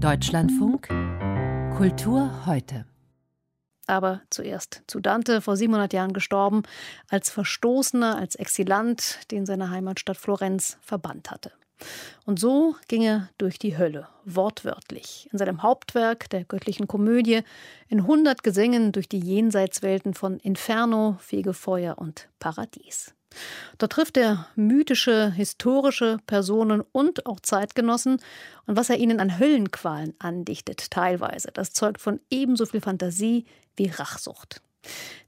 Deutschlandfunk Kultur heute. Aber zuerst zu Dante, vor 700 Jahren gestorben, als Verstoßener, als Exilant, den seine Heimatstadt Florenz verbannt hatte. Und so ging er durch die Hölle, wortwörtlich, in seinem Hauptwerk der göttlichen Komödie, in hundert Gesängen durch die Jenseitswelten von Inferno, Fegefeuer und Paradies. Dort trifft er mythische, historische Personen und auch Zeitgenossen. Und was er ihnen an Höllenqualen andichtet, teilweise, das zeugt von ebenso viel Fantasie wie Rachsucht.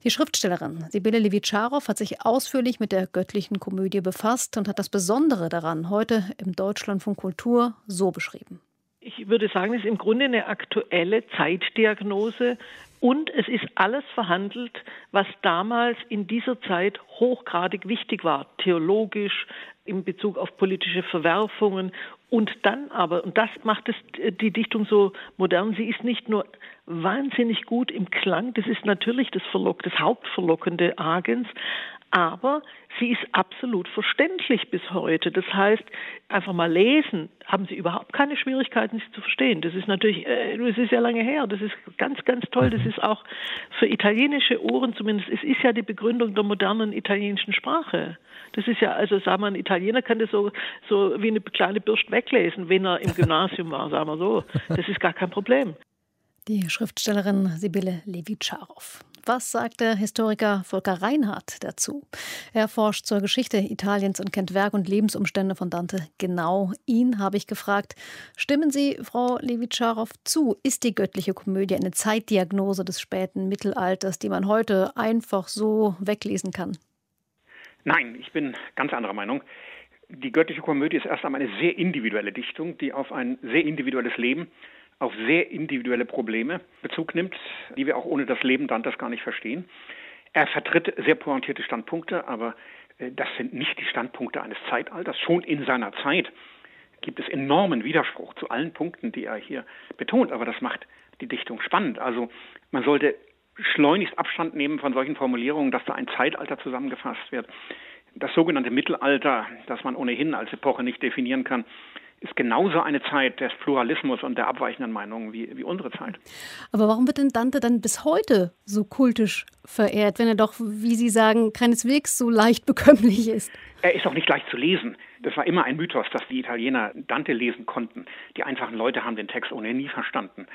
Die Schriftstellerin Sibylle Levitscharow hat sich ausführlich mit der göttlichen Komödie befasst und hat das Besondere daran heute im Deutschland von Kultur so beschrieben. Ich würde sagen, es ist im Grunde eine aktuelle Zeitdiagnose und es ist alles verhandelt, was damals in dieser Zeit hochgradig wichtig war, theologisch, in Bezug auf politische Verwerfungen. Und dann aber, und das macht es, die Dichtung so modern, sie ist nicht nur wahnsinnig gut im Klang, das ist natürlich das, Verlock, das Hauptverlockende Agens, aber sie ist absolut verständlich bis heute. Das heißt, einfach mal lesen, haben Sie überhaupt keine Schwierigkeiten, sie zu verstehen. Das ist natürlich, äh, das ist ja lange her, das ist ganz, ganz toll. Das mhm. ist auch für italienische Ohren zumindest, es ist ja die Begründung der modernen italienischen Sprache. Das ist ja, also sagen wir, ein Italiener kann das so, so wie eine kleine Bürst weglesen, wenn er im Gymnasium war, sagen wir so. Das ist gar kein Problem. Die Schriftstellerin Sibylle Levitscharow. Was sagt der Historiker Volker Reinhardt dazu? Er forscht zur Geschichte Italiens und kennt Werk und Lebensumstände von Dante genau. Ihn habe ich gefragt. Stimmen Sie, Frau Levitscharow, zu? Ist die göttliche Komödie eine Zeitdiagnose des späten Mittelalters, die man heute einfach so weglesen kann? Nein, ich bin ganz anderer Meinung. Die göttliche Komödie ist erst einmal eine sehr individuelle Dichtung, die auf ein sehr individuelles Leben auf sehr individuelle Probleme Bezug nimmt, die wir auch ohne das Leben Dantes gar nicht verstehen. Er vertritt sehr pointierte Standpunkte, aber äh, das sind nicht die Standpunkte eines Zeitalters. Schon in seiner Zeit gibt es enormen Widerspruch zu allen Punkten, die er hier betont, aber das macht die Dichtung spannend. Also man sollte schleunigst Abstand nehmen von solchen Formulierungen, dass da ein Zeitalter zusammengefasst wird. Das sogenannte Mittelalter, das man ohnehin als Epoche nicht definieren kann, ist genauso eine Zeit des Pluralismus und der abweichenden Meinungen wie, wie unsere Zeit. Aber warum wird denn Dante dann bis heute so kultisch verehrt, wenn er doch, wie Sie sagen, keineswegs so leicht bekömmlich ist? Er ist auch nicht leicht zu lesen. Das war immer ein Mythos, dass die Italiener Dante lesen konnten. Die einfachen Leute haben den Text ohnehin nie verstanden.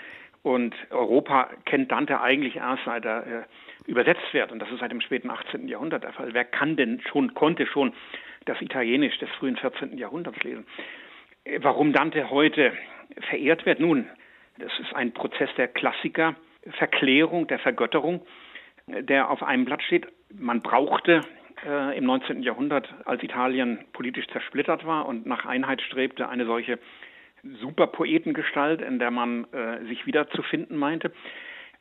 Und Europa kennt Dante eigentlich erst seit er äh, übersetzt wird. Und das ist seit dem späten 18. Jahrhundert der Fall. Wer kann denn schon, konnte schon das Italienisch des frühen 14. Jahrhunderts lesen? Warum Dante heute verehrt wird? Nun, das ist ein Prozess der Klassiker, Verklärung, der Vergötterung, der auf einem Blatt steht. Man brauchte äh, im 19. Jahrhundert, als Italien politisch zersplittert war und nach Einheit strebte, eine solche Superpoetengestalt, in der man äh, sich wiederzufinden meinte.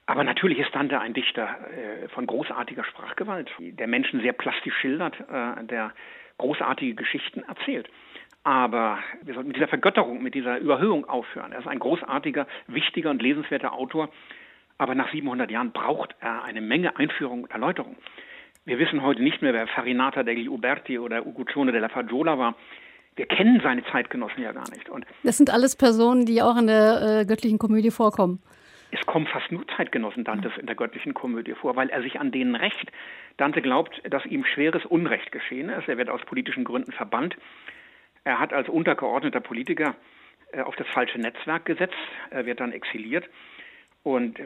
Aber natürlich ist Dante ein Dichter äh, von großartiger Sprachgewalt, der Menschen sehr plastisch schildert, äh, der großartige Geschichten erzählt. Aber wir sollten mit dieser Vergötterung, mit dieser Überhöhung aufhören. Er ist ein großartiger, wichtiger und lesenswerter Autor. Aber nach 700 Jahren braucht er eine Menge Einführung und Erläuterung. Wir wissen heute nicht mehr, wer Farinata degli Uberti oder Uguccione della Fagiola war. Wir kennen seine Zeitgenossen ja gar nicht. Und das sind alles Personen, die auch in der äh, göttlichen Komödie vorkommen. Es kommen fast nur Zeitgenossen Dantes in der göttlichen Komödie vor, weil er sich an denen rächt. Dante glaubt, dass ihm schweres Unrecht geschehen ist. Er wird aus politischen Gründen verbannt. Er hat als untergeordneter Politiker äh, auf das falsche Netzwerk gesetzt. Er wird dann exiliert. Und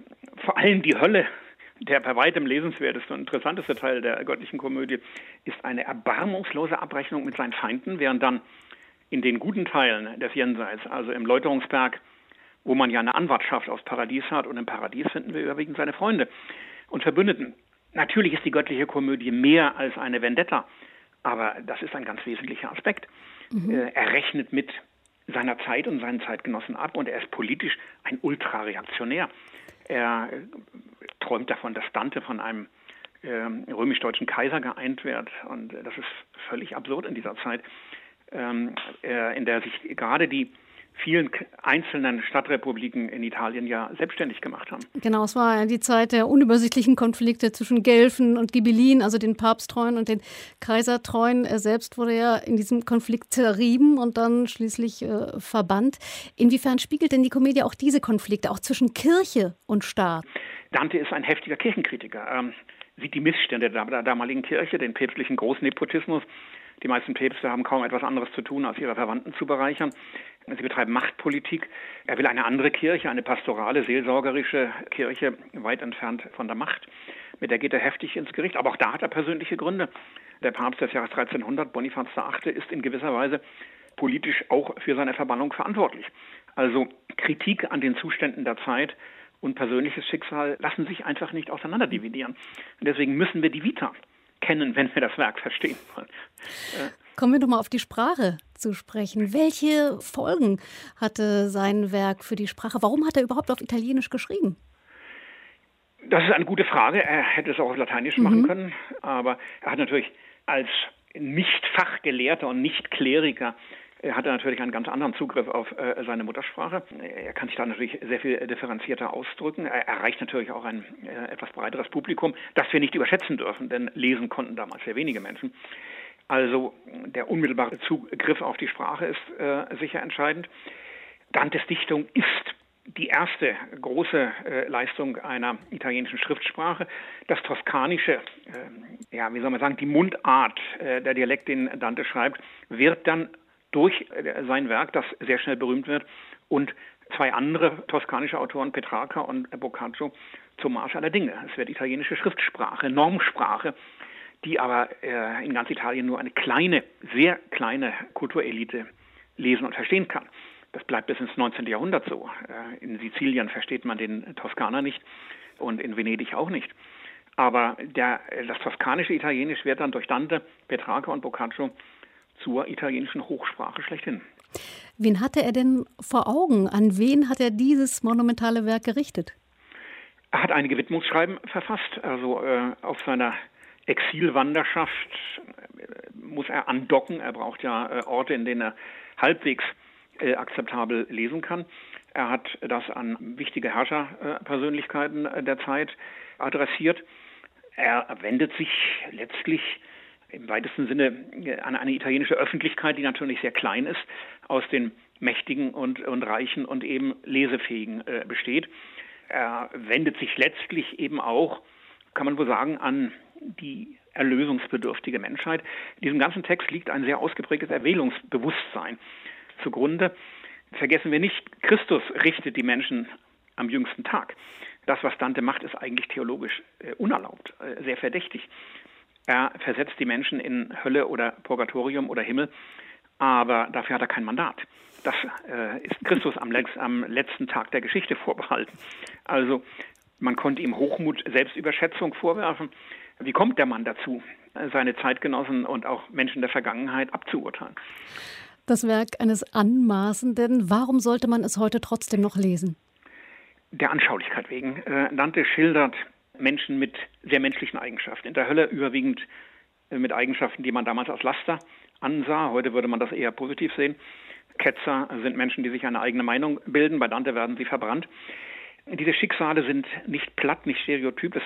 vor allem die Hölle, der bei weitem lesenswerteste und interessanteste Teil der göttlichen Komödie, ist eine erbarmungslose Abrechnung mit seinen Feinden, während dann in den guten Teilen des Jenseits, also im Läuterungsberg, wo man ja eine Anwartschaft aufs Paradies hat, und im Paradies finden wir überwiegend seine Freunde und Verbündeten. Natürlich ist die göttliche Komödie mehr als eine Vendetta, aber das ist ein ganz wesentlicher Aspekt. Mhm. Äh, er rechnet mit seiner Zeit und seinen Zeitgenossen ab und er ist politisch ein Ultrareaktionär. Er äh, träumt davon, dass Dante von einem äh, römisch-deutschen Kaiser geeint wird und äh, das ist völlig absurd in dieser Zeit, ähm, äh, in der sich gerade die vielen einzelnen Stadtrepubliken in Italien ja selbstständig gemacht haben. Genau, es war die Zeit der unübersichtlichen Konflikte zwischen Gelfen und Ghibellinen, also den Papsttreuen und den Kaisertreuen. Er selbst wurde ja in diesem Konflikt zerrieben und dann schließlich äh, verbannt. Inwiefern spiegelt denn die Komödie auch diese Konflikte, auch zwischen Kirche und Staat? Dante ist ein heftiger Kirchenkritiker. Ähm, sieht die Missstände der damaligen Kirche, den päpstlichen Großnepotismus. Die meisten Päpste haben kaum etwas anderes zu tun, als ihre Verwandten zu bereichern. Sie betreiben Machtpolitik. Er will eine andere Kirche, eine pastorale, seelsorgerische Kirche, weit entfernt von der Macht. Mit der geht er heftig ins Gericht. Aber auch da hat er persönliche Gründe. Der Papst des Jahres 1300, Bonifaz VIII., ist in gewisser Weise politisch auch für seine Verbannung verantwortlich. Also Kritik an den Zuständen der Zeit und persönliches Schicksal lassen sich einfach nicht auseinanderdividieren. Und deswegen müssen wir die Vita kennen, wenn wir das Werk verstehen wollen. Äh, Kommen wir doch mal auf die Sprache zu sprechen. Welche Folgen hatte sein Werk für die Sprache? Warum hat er überhaupt auf Italienisch geschrieben? Das ist eine gute Frage. Er hätte es auch auf Lateinisch mhm. machen können, aber er hat natürlich als Nicht-Fachgelehrter und Nicht-Kleriker er hat natürlich einen ganz anderen Zugriff auf äh, seine Muttersprache. Er kann sich da natürlich sehr viel differenzierter ausdrücken. Er erreicht natürlich auch ein äh, etwas breiteres Publikum, das wir nicht überschätzen dürfen, denn lesen konnten damals sehr wenige Menschen. Also der unmittelbare Zugriff auf die Sprache ist äh, sicher entscheidend. Dantes Dichtung ist die erste große äh, Leistung einer italienischen Schriftsprache. Das Toskanische, äh, ja, wie soll man sagen, die Mundart, äh, der Dialekt, den Dante schreibt, wird dann durch äh, sein Werk, das sehr schnell berühmt wird, und zwei andere toskanische Autoren, Petrarca und Boccaccio, zum Marsch aller Dinge. Es wird italienische Schriftsprache, Normsprache, die aber äh, in ganz Italien nur eine kleine, sehr kleine Kulturelite lesen und verstehen kann. Das bleibt bis ins 19. Jahrhundert so. Äh, in Sizilien versteht man den Toskaner nicht und in Venedig auch nicht. Aber der, das toskanische Italienisch wird dann durch Dante, Petrarca und Boccaccio zur italienischen Hochsprache schlechthin. Wen hatte er denn vor Augen? An wen hat er dieses monumentale Werk gerichtet? Er hat einige Widmungsschreiben verfasst, also äh, auf seiner Exilwanderschaft äh, muss er andocken. Er braucht ja äh, Orte, in denen er halbwegs äh, akzeptabel lesen kann. Er hat das an wichtige Herrscherpersönlichkeiten äh, der Zeit adressiert. Er wendet sich letztlich im weitesten Sinne äh, an eine italienische Öffentlichkeit, die natürlich sehr klein ist, aus den Mächtigen und, und Reichen und eben Lesefähigen äh, besteht. Er wendet sich letztlich eben auch, kann man wohl sagen, an die erlösungsbedürftige Menschheit. In diesem ganzen Text liegt ein sehr ausgeprägtes Erwählungsbewusstsein zugrunde. Vergessen wir nicht, Christus richtet die Menschen am jüngsten Tag. Das, was Dante macht, ist eigentlich theologisch äh, unerlaubt, äh, sehr verdächtig. Er versetzt die Menschen in Hölle oder Purgatorium oder Himmel, aber dafür hat er kein Mandat. Das äh, ist Christus am, am, letzten Tag der Geschichte vorbehalten. Also man konnte ihm Hochmut, Selbstüberschätzung vorwerfen. Wie kommt der Mann dazu, seine Zeitgenossen und auch Menschen der Vergangenheit abzuurteilen? Das Werk eines Anmaßenden. Warum sollte man es heute trotzdem noch lesen? Der Anschaulichkeit wegen. Äh, Dante schildert Menschen mit sehr menschlichen Eigenschaften. In der Hölle überwiegend äh, mit Eigenschaften, die man damals als Laster ansah. Heute würde man das eher positiv sehen. Ketzer sind Menschen, die sich eine eigene Meinung bilden. Bei Dante werden sie verbrannt. Diese Schicksale sind nicht platt, nicht stereotyp. Das,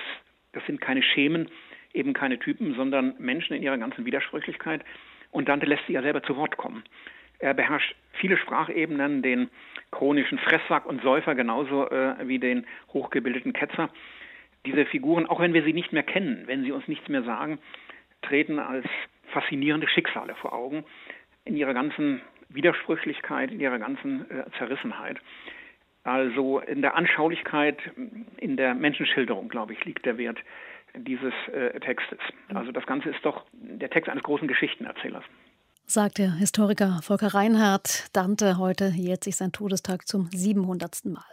das sind keine Schemen, eben keine Typen, sondern Menschen in ihrer ganzen Widersprüchlichkeit. Und Dante lässt sie ja selber zu Wort kommen. Er beherrscht viele Sprachebenen, den chronischen Fresssack und Säufer genauso äh, wie den hochgebildeten Ketzer diese Figuren, auch wenn wir sie nicht mehr kennen, wenn sie uns nichts mehr sagen, treten als faszinierende Schicksale vor Augen in ihrer ganzen Widersprüchlichkeit, in ihrer ganzen äh, Zerrissenheit. Also in der Anschaulichkeit, in der Menschenschilderung, glaube ich, liegt der Wert dieses äh, Textes. Also das Ganze ist doch der Text eines großen Geschichtenerzählers. Sagt der Historiker Volker Reinhardt. Dante heute jährt sich sein Todestag zum 700. Mal.